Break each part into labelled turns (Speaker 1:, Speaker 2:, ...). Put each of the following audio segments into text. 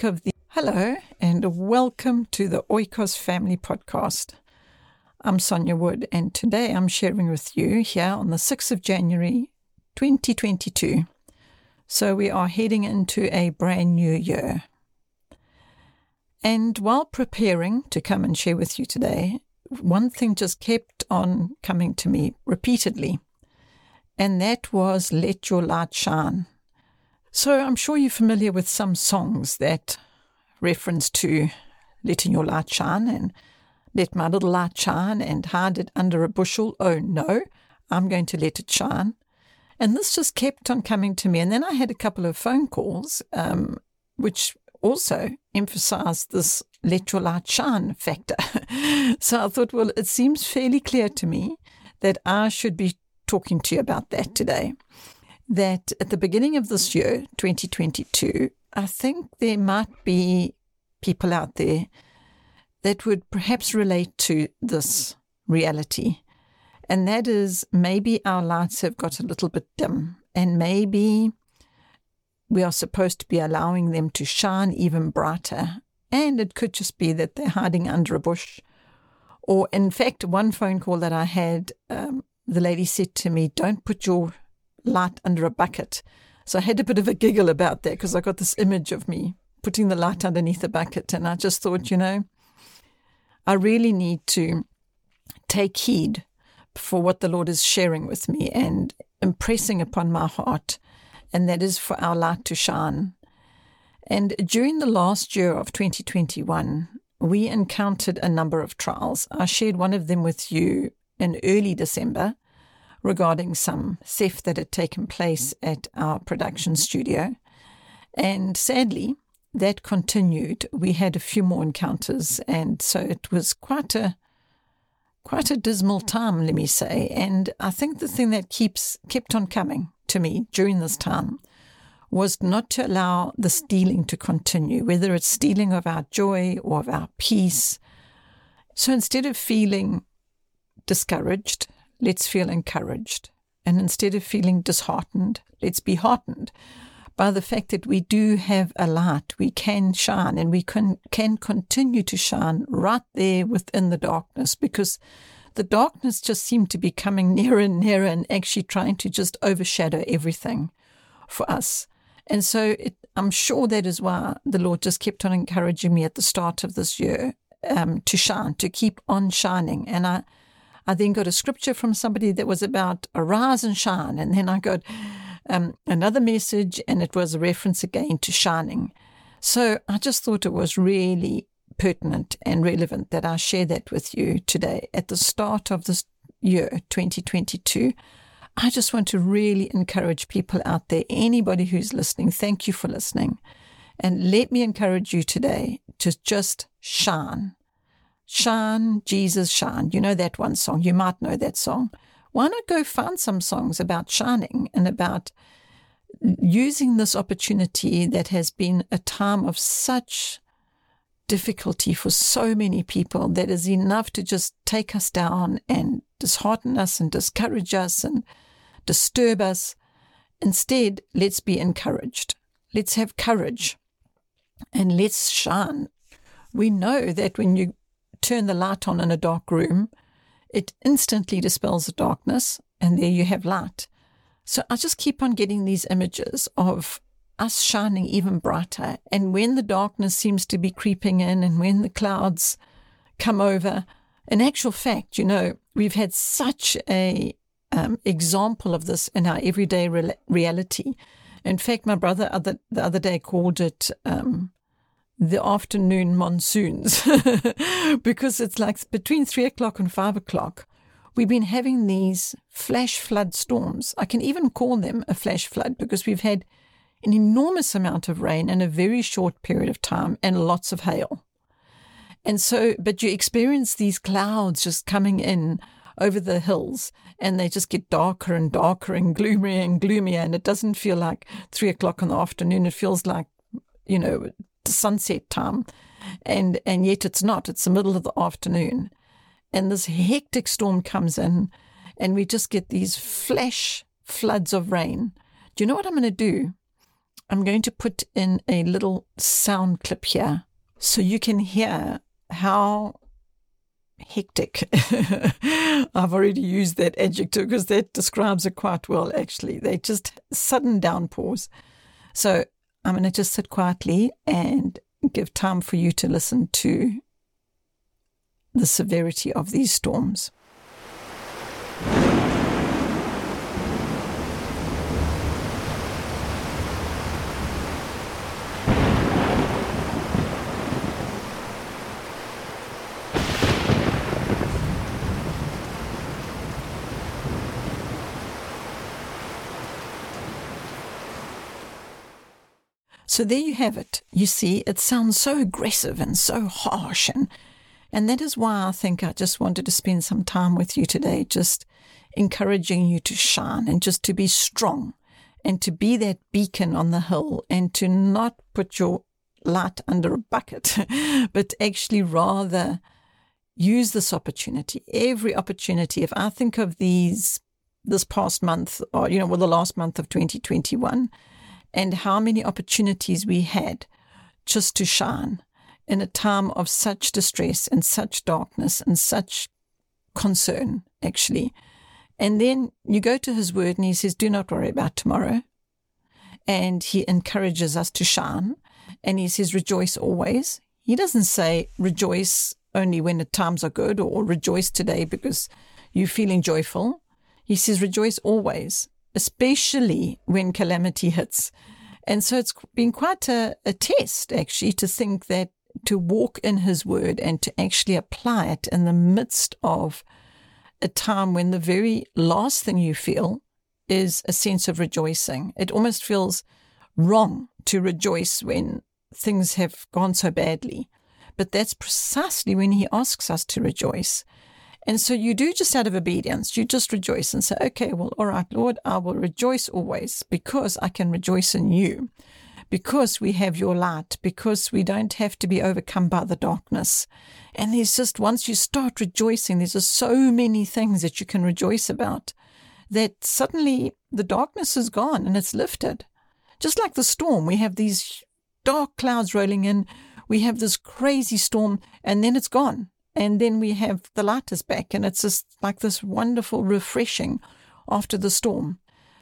Speaker 1: Think of the hello and welcome to the Oikos Family Podcast. I'm Sonja Wood, and today I'm sharing with you here on the 6th of January 2022. So we are heading into a brand new year. And while preparing to come and share with you today, one thing just kept on coming to me repeatedly, and that was Let Your Light Shine. So I'm sure you're familiar with some songs that reference to letting your light shine and let my little light shine and hide it under a bushel. Oh no, I'm going to let it shine. And this just kept on coming to me. And then I had a couple of phone calls, um, which also emphasized this let your light shine factor. so I thought, well, it seems fairly clear to me that I should be talking to you about that today that at the beginning of this year, 2022, I think there might be people out there that would perhaps relate to this reality. And that is maybe our lights have got a little bit dim, and maybe we are supposed to be allowing them to shine even brighter. And it could just be that they're hiding under a bush. Or, in fact, one phone call that I had, um, the lady said to me, Don't put your light under a bucket. So I had a bit of a giggle about that because I got this image of me putting the light underneath the bucket. And I just thought, you know, I really need to take heed for what the Lord is sharing with me and impressing upon my heart, and that is for our light to shine. And during the last year of 2021, we encountered a number of trials. I shared one of them with you in early December regarding some theft that had taken place at our production studio. And sadly, that continued. We had a few more encounters, and so it was quite a quite a dismal time, let me say. And I think the thing that keeps kept on coming to me during this time was not to allow the stealing to continue, whether it's stealing of our joy or of our peace. So instead of feeling discouraged, let's feel encouraged. And instead of feeling disheartened, let's be heartened by the fact that we do have a light. We can shine and we can, can continue to shine right there within the darkness because the darkness just seemed to be coming nearer and nearer and actually trying to just overshadow everything for us. And so it, I'm sure that is why the Lord just kept on encouraging me at the start of this year um, to shine, to keep on shining. And I, I then got a scripture from somebody that was about arise and shine. And then I got um, another message, and it was a reference again to shining. So I just thought it was really pertinent and relevant that I share that with you today at the start of this year, 2022. I just want to really encourage people out there, anybody who's listening, thank you for listening. And let me encourage you today to just shine. Shine, Jesus, shine. You know that one song. You might know that song. Why not go find some songs about shining and about using this opportunity that has been a time of such difficulty for so many people that is enough to just take us down and dishearten us and discourage us and disturb us. Instead, let's be encouraged. Let's have courage and let's shine. We know that when you turn the light on in a dark room, it instantly dispels the darkness, and there you have light. So I just keep on getting these images of us shining even brighter. And when the darkness seems to be creeping in, and when the clouds come over, in actual fact, you know, we've had such a um, example of this in our everyday re- reality. In fact, my brother other, the other day called it um, the afternoon monsoons because it's like between three o'clock and five o'clock. We've been having these flash flood storms. I can even call them a flash flood because we've had an enormous amount of rain in a very short period of time and lots of hail. And so, but you experience these clouds just coming in over the hills and they just get darker and darker and gloomier and gloomier. And it doesn't feel like three o'clock in the afternoon. It feels like, you know, sunset time, and and yet it's not. It's the middle of the afternoon, and this hectic storm comes in, and we just get these flash floods of rain. Do you know what I'm going to do? I'm going to put in a little sound clip here so you can hear how hectic. I've already used that adjective because that describes it quite well, actually. They just sudden downpours. So I'm going to just sit quietly and give time for you to listen to the severity of these storms. So there you have it. You see, it sounds so aggressive and so harsh. And, and that is why I think I just wanted to spend some time with you today, just encouraging you to shine and just to be strong and to be that beacon on the hill and to not put your light under a bucket, but actually rather use this opportunity, every opportunity. If I think of these, this past month, or, you know, well, the last month of 2021, and how many opportunities we had just to shine in a time of such distress and such darkness and such concern, actually. And then you go to his word and he says, Do not worry about tomorrow. And he encourages us to shine. And he says, Rejoice always. He doesn't say, Rejoice only when the times are good or rejoice today because you're feeling joyful. He says, Rejoice always especially when calamity hits. And so it's been quite a, a test, actually, to think that to walk in his word and to actually apply it in the midst of a time when the very last thing you feel is a sense of rejoicing. It almost feels wrong to rejoice when things have gone so badly. But that's precisely when he asks us to rejoice. And so you do just out of obedience, you just rejoice and say, okay, well, all right, Lord, I will rejoice always because I can rejoice in you, because we have your light, because we don't have to be overcome by the darkness. And there's just, once you start rejoicing, there's just so many things that you can rejoice about that suddenly the darkness is gone and it's lifted. Just like the storm, we have these dark clouds rolling in, we have this crazy storm, and then it's gone and then we have the light is back, and it's just like this wonderful refreshing after the storm.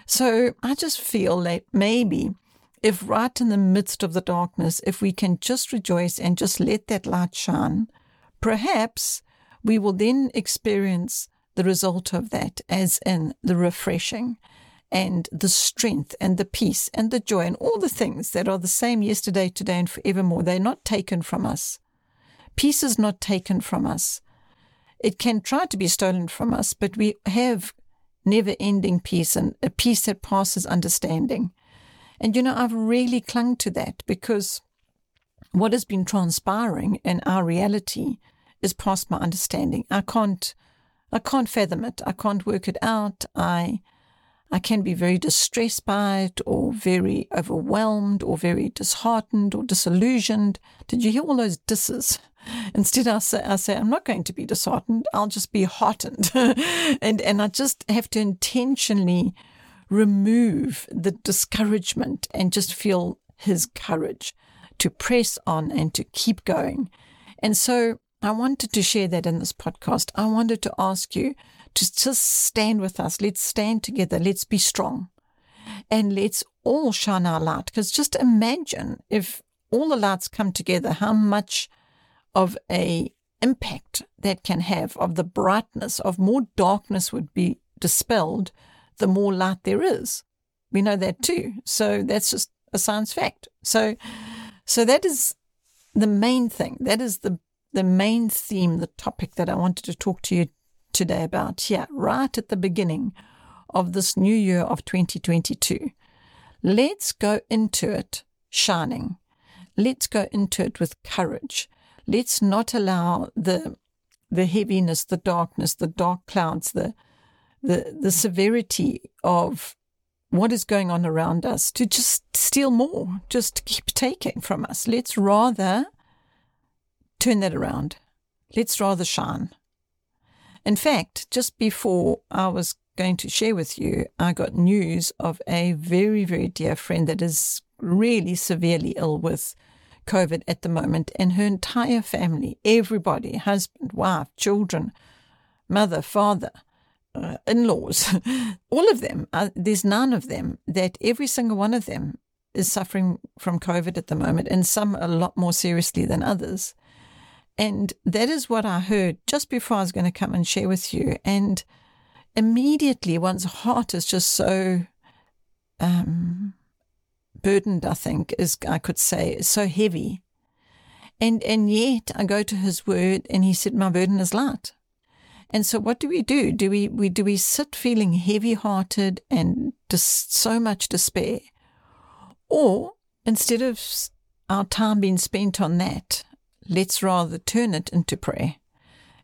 Speaker 1: So I just feel that maybe if right in the midst of the darkness, if we can just rejoice and just let that light shine, perhaps we will then experience the result of that as in the refreshing and the strength and the peace and the joy and all the things that are the same yesterday, today, and forevermore. They're not taken from us. Peace is not taken from us. It can try to be stolen from us, but we have never ending peace and a peace that passes understanding. And you know, I've really clung to that because what has been transpiring in our reality is past my understanding. I can't I can't fathom it. I can't work it out. I I can be very distressed by it or very overwhelmed or very disheartened or disillusioned. Did you hear all those disses? Instead, I say, I say, I'm not going to be disheartened. I'll just be heartened. and, and I just have to intentionally remove the discouragement and just feel his courage to press on and to keep going. And so I wanted to share that in this podcast. I wanted to ask you to just stand with us. Let's stand together. Let's be strong. And let's all shine our light. Because just imagine if all the lights come together, how much of a impact that can have of the brightness of more darkness would be dispelled the more light there is. We know that too. So that's just a science fact. So so that is the main thing. That is the the main theme the topic that i wanted to talk to you today about here right at the beginning of this new year of 2022 let's go into it shining. Let's go into it with courage let's not allow the the heaviness, the darkness, the dark clouds, the the the severity of what is going on around us to just steal more, just keep taking from us. Let's rather turn that around. Let's rather shine. In fact, just before I was going to share with you, I got news of a very, very dear friend that is really severely ill with COVID at the moment, and her entire family, everybody, husband, wife, children, mother, father, uh, in laws, all of them, uh, there's none of them that every single one of them is suffering from COVID at the moment, and some a lot more seriously than others. And that is what I heard just before I was going to come and share with you. And immediately one's heart is just so um, burdened, I think, is I could say, so heavy. And and yet I go to his word and he said, My burden is light. And so what do we do? Do we, we do we sit feeling heavy hearted and just so much despair? Or instead of our time being spent on that, let's rather turn it into prayer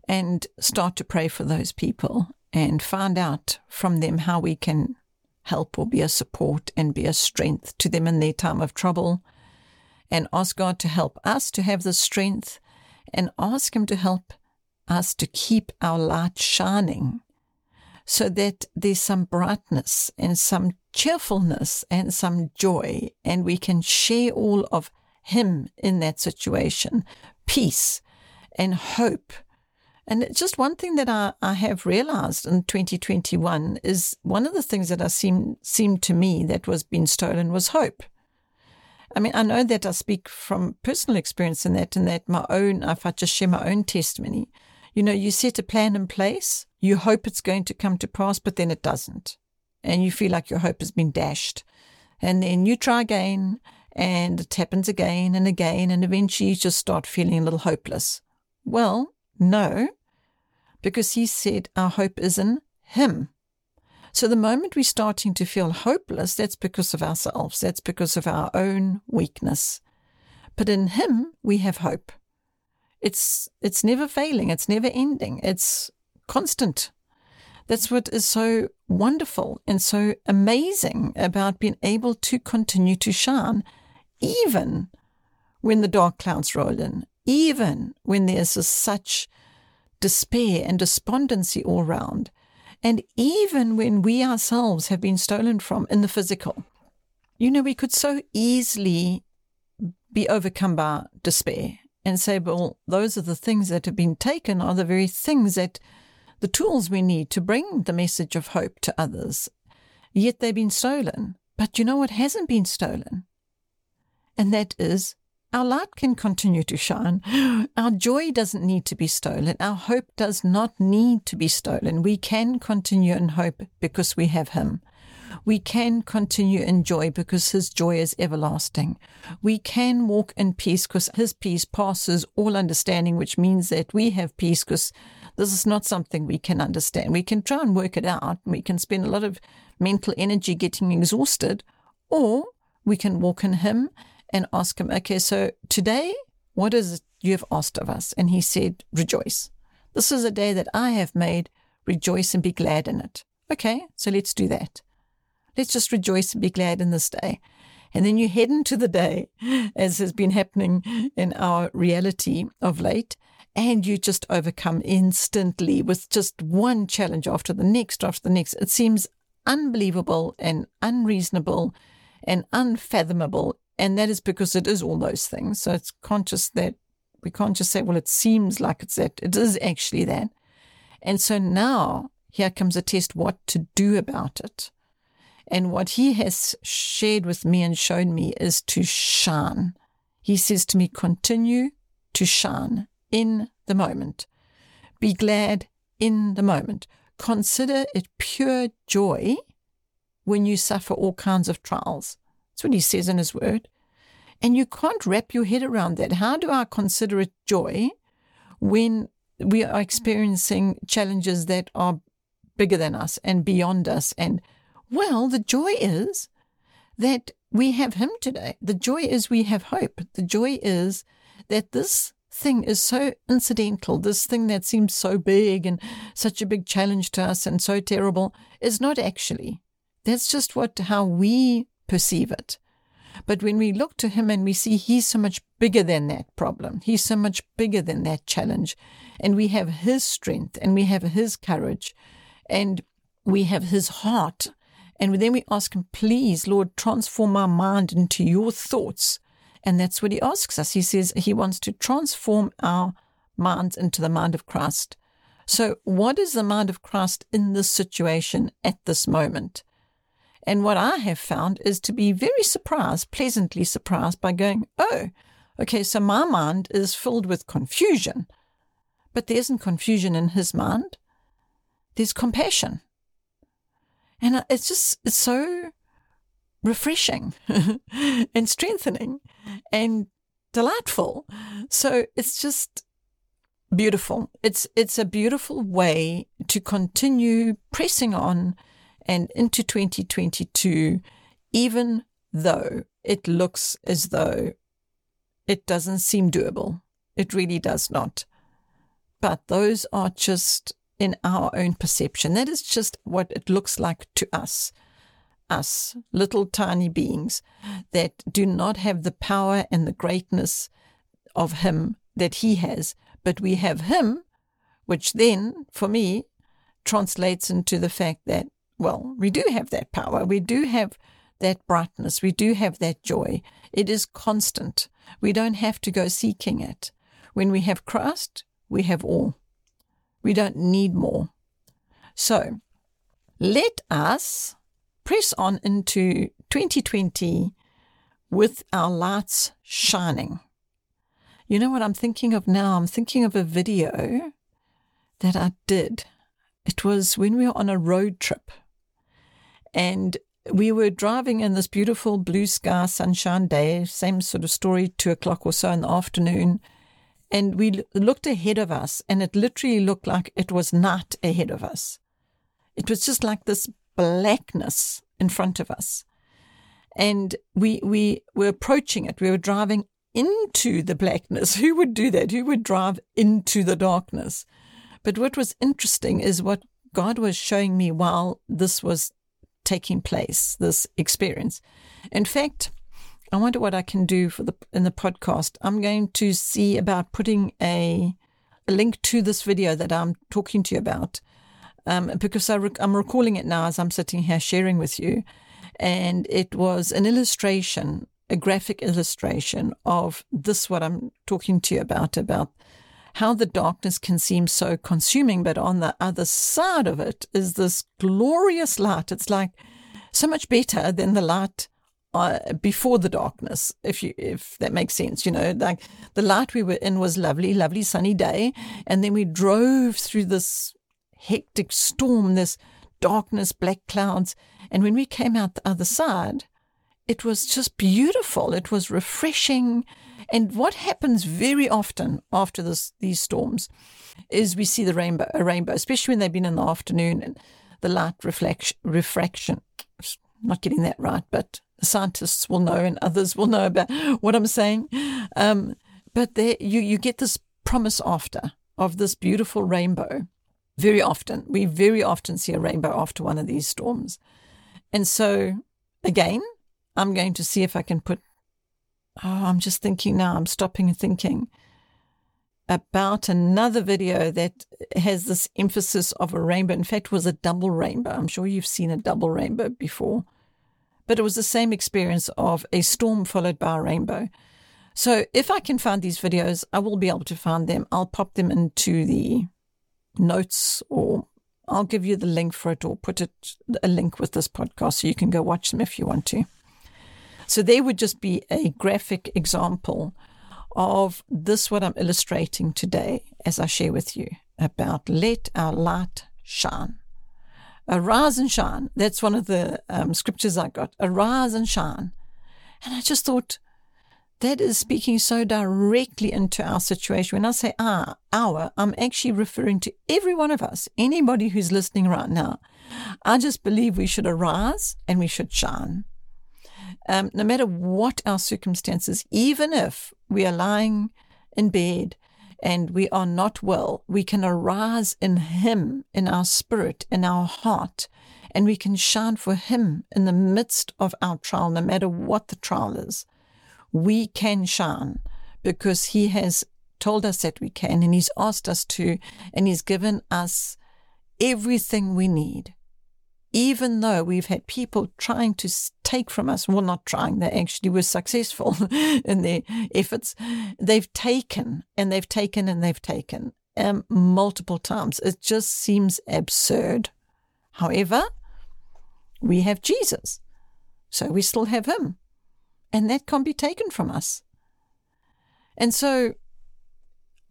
Speaker 1: and start to pray for those people and find out from them how we can help or be a support and be a strength to them in their time of trouble. And ask God to help us to have the strength and ask Him to help us to keep our light shining so that there's some brightness and some cheerfulness and some joy, and we can share all of Him in that situation peace and hope and just one thing that I, I have realized in 2021 is one of the things that I seem seemed to me that was being stolen was hope. I mean, I know that I speak from personal experience in that, and that my own, if I just share my own testimony, you know, you set a plan in place, you hope it's going to come to pass, but then it doesn't. And you feel like your hope has been dashed. And then you try again, and it happens again and again, and eventually you just start feeling a little hopeless. Well, no, because he said our hope is in him. So the moment we're starting to feel hopeless, that's because of ourselves, that's because of our own weakness. But in him, we have hope. It's, it's never failing, it's never ending, it's constant. That's what is so wonderful and so amazing about being able to continue to shine, even when the dark clouds roll in, even when there's such despair and despondency all round, and even when we ourselves have been stolen from in the physical. You know, we could so easily be overcome by despair and say, well, those are the things that have been taken, are the very things that the tools we need to bring the message of hope to others. Yet they've been stolen. But you know what hasn't been stolen? And that is our light can continue to shine. Our joy doesn't need to be stolen. Our hope does not need to be stolen. We can continue in hope because we have Him. We can continue in joy because His joy is everlasting. We can walk in peace because His peace passes all understanding, which means that we have peace because this is not something we can understand. We can try and work it out. We can spend a lot of mental energy getting exhausted, or we can walk in Him and ask him, okay, so today, what is it you have asked of us? And he said, rejoice. This is a day that I have made. Rejoice and be glad in it. Okay, so let's do that. Let's just rejoice and be glad in this day. And then you head into the day, as has been happening in our reality of late, and you just overcome instantly with just one challenge after the next, after the next. It seems unbelievable and unreasonable and unfathomable and that is because it is all those things. So it's conscious that we can't just say, well, it seems like it's that. It is actually that. And so now here comes a test what to do about it. And what he has shared with me and shown me is to shine. He says to me, continue to shine in the moment. Be glad in the moment. Consider it pure joy when you suffer all kinds of trials. That's what he says in his word. And you can't wrap your head around that. How do I consider it joy when we are experiencing challenges that are bigger than us and beyond us? And well, the joy is that we have Him today. The joy is we have hope. The joy is that this thing is so incidental, this thing that seems so big and such a big challenge to us and so terrible is not actually. That's just what how we perceive it. But when we look to him and we see he's so much bigger than that problem, he's so much bigger than that challenge, and we have his strength and we have his courage and we have his heart And then we ask Him, please, Lord, transform my mind into your thoughts. And that's what He asks us. He says He wants to transform our minds into the mind of Christ. So, what is the mind of Christ in this situation at this moment? And what I have found is to be very surprised, pleasantly surprised, by going, oh, okay, so my mind is filled with confusion. But there isn't confusion in his mind, there's compassion. And it's just, it's so refreshing and strengthening and delightful. So it's just beautiful. It's it's a beautiful way to continue pressing on and into 2022 even though it looks as though it doesn't seem doable. It really does not. But those are just in our own perception. That is just what it looks like to us. Us, little tiny beings that do not have the power and the greatness of Him that He has, but we have Him, which then, for me, translates into the fact that, well, we do have that power. We do have that brightness. We do have that joy. It is constant. We don't have to go seeking it. When we have Christ, we have all. We don't need more. So let us press on into 2020 with our lights shining. You know what I'm thinking of now? I'm thinking of a video that I did. It was when we were on a road trip and we were driving in this beautiful blue sky sunshine day, same sort of story, two o'clock or so in the afternoon. And we looked ahead of us, and it literally looked like it was night ahead of us. It was just like this blackness in front of us. And we, we were approaching it. We were driving into the blackness. Who would do that? Who would drive into the darkness? But what was interesting is what God was showing me while this was taking place, this experience. In fact, I wonder what I can do for the in the podcast. I'm going to see about putting a, a link to this video that I'm talking to you about, um, because I rec- I'm recalling it now as I'm sitting here sharing with you, and it was an illustration, a graphic illustration of this what I'm talking to you about about how the darkness can seem so consuming, but on the other side of it is this glorious light. It's like so much better than the light uh, before the darkness, if you if that makes sense, you know, like the light we were in was lovely, lovely sunny day, and then we drove through this hectic storm, this darkness, black clouds, and when we came out the other side, it was just beautiful. It was refreshing, and what happens very often after this these storms is we see the rainbow, a rainbow, especially when they've been in the afternoon and the light reflection, refraction. Not getting that right, but scientists will know and others will know about what I'm saying. Um, but there, you, you get this promise after of this beautiful rainbow. Very often, we very often see a rainbow after one of these storms. And so, again, I'm going to see if I can put. Oh, I'm just thinking now, I'm stopping and thinking about another video that has this emphasis of a rainbow. In fact, it was a double rainbow. I'm sure you've seen a double rainbow before but it was the same experience of a storm followed by a rainbow. So if I can find these videos, I will be able to find them. I'll pop them into the notes or I'll give you the link for it or put it a link with this podcast so you can go watch them if you want to. So they would just be a graphic example of this what I'm illustrating today as I share with you about let our light shine. Arise and shine. That's one of the um, scriptures I got. Arise and shine. And I just thought, that is speaking so directly into our situation. When I say our, our, I'm actually referring to every one of us, anybody who's listening right now. I just believe we should arise and we should shine. Um, no matter what our circumstances, even if we are lying in bed and we are not well, we can arise in Him, in our spirit, in our heart, and we can shine for Him in the midst of our trial, no matter what the trial is. We can shine because He has told us that we can, and He's asked us to, and He's given us everything we need. Even though we've had people trying to take from us, well, not trying, they actually were successful in their efforts. They've taken and they've taken and they've taken um, multiple times. It just seems absurd. However, we have Jesus, so we still have Him, and that can't be taken from us. And so,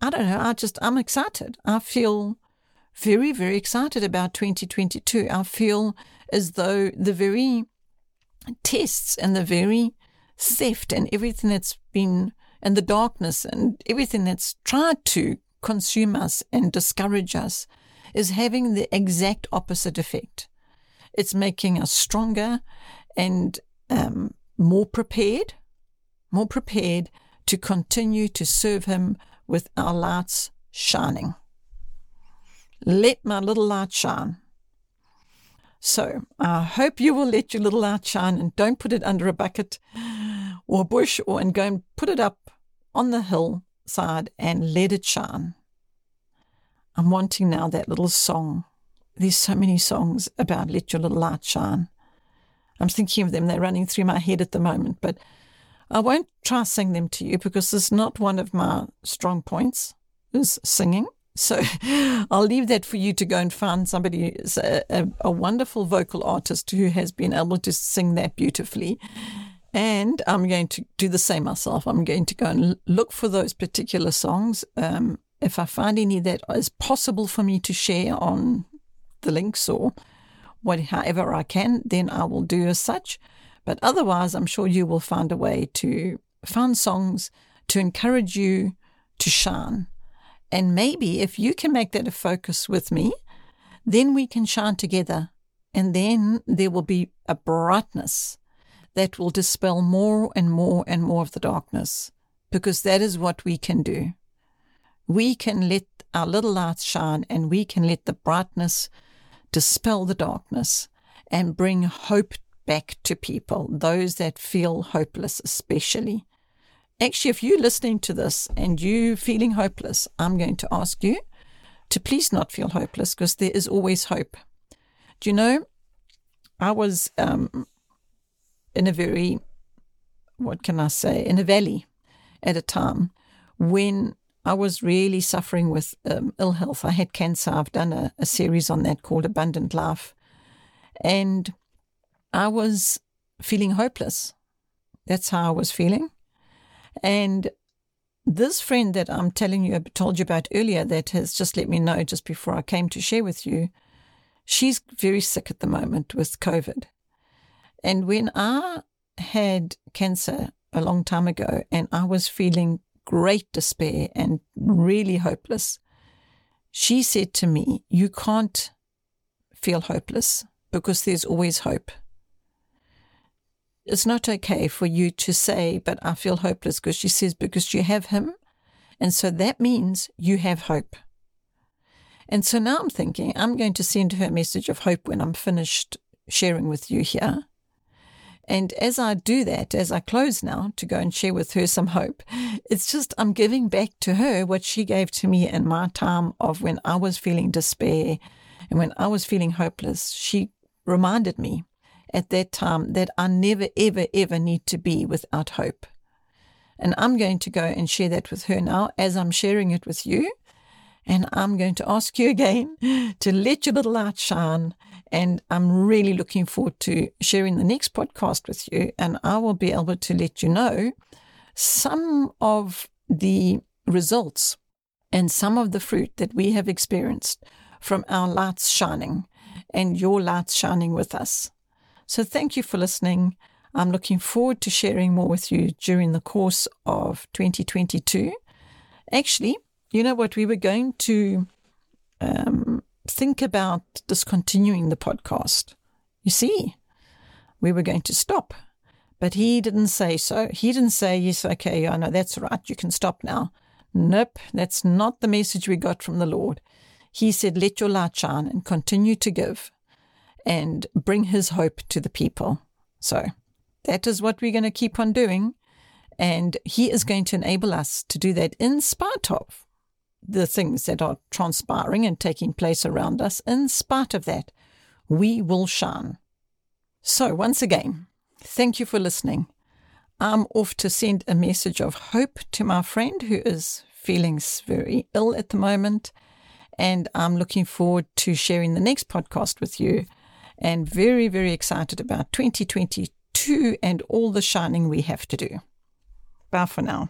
Speaker 1: I don't know, I just, I'm excited. I feel very, very excited about 2022. I feel as though the very tests and the very theft and everything that's been, and the darkness and everything that's tried to consume us and discourage us is having the exact opposite effect. It's making us stronger and um, more prepared, more prepared to continue to serve Him with our lights shining. Let my little light shine. So I hope you will let your little light shine and don't put it under a bucket or a bush or and go and put it up on the hillside and let it shine. I'm wanting now that little song. There's so many songs about let your little light shine. I'm thinking of them, they're running through my head at the moment, but I won't try sing them to you because it's not one of my strong points, is singing. So I'll leave that for you to go and find somebody, a, a, wonderful vocal artist who has been able to sing that beautifully. And I'm going to do the same myself. I'm going to go and look for those particular songs. Um, if I find any that is possible for me to share on the links or what, however I can, then I will do as such. But otherwise, I'm sure you will find a way to find songs to encourage you to shine and maybe if you can make that a focus with me, then we can shine together. And then there will be a brightness that will dispel more and more and more of the darkness, because that is what we can do. We can let our little lights shine and we can let the brightness dispel the darkness and bring hope back to people, those that feel hopeless, especially. Actually, if you're listening to this and you feeling hopeless, I'm going to ask you to please not feel hopeless because there is always hope. Do you know? I was um, in a very, what can I say, in a valley at a time when I was really suffering with um, ill health. I had cancer. I've done a, a series on that called Abundant Life. And I was feeling hopeless. That's how I was feeling. And this friend that I'm telling you, told you about earlier, that has just let me know just before I came to share with you, she's very sick at the moment with COVID. And when I had cancer a long time ago and I was feeling great despair and really hopeless, she said to me, You can't feel hopeless because there's always hope it's not okay for you to say, but I feel hopeless because she says, because you have him. And so that means you have hope. And so now I'm thinking, I'm going to send her a message of hope when I'm finished sharing with you here. And as I do that, as I close now to go and share with her some hope, it's just I'm giving back to her what she gave to me in my time of when I was feeling despair and when I was feeling hopeless. She reminded me at that time that I never, ever, ever need to be without hope. And I'm going to go and share that with her now as I'm sharing it with you. And I'm going to ask you again to let your little light shine. And I'm really looking forward to sharing the next podcast with you. And I will be able to let you know some of the results and some of the fruit that we have experienced from our lights shining and your lights shining with us. So thank you for listening. I'm looking forward to sharing more with you during the course of 2022. Actually, you know what? We were going to um, think about discontinuing the podcast. You see, we were going to stop, but he didn't say so. He didn't say, yes, okay, I know that's right, you can stop now. Nope, that's not the message we got from the Lord. He said, let your light shine and continue to give and bring his hope to the people. So that is what we're going to keep on doing. And he is going to enable us to do that in spite of the things that are transpiring and taking place around us. In spite of that, we will shine. So, once again, thank you for listening. I'm off to send a message of hope to my friend who is feeling very ill at the moment. And I'm looking forward to sharing the next podcast with you. And very, very excited about 2022 and all the shining we have to do. Bye for now.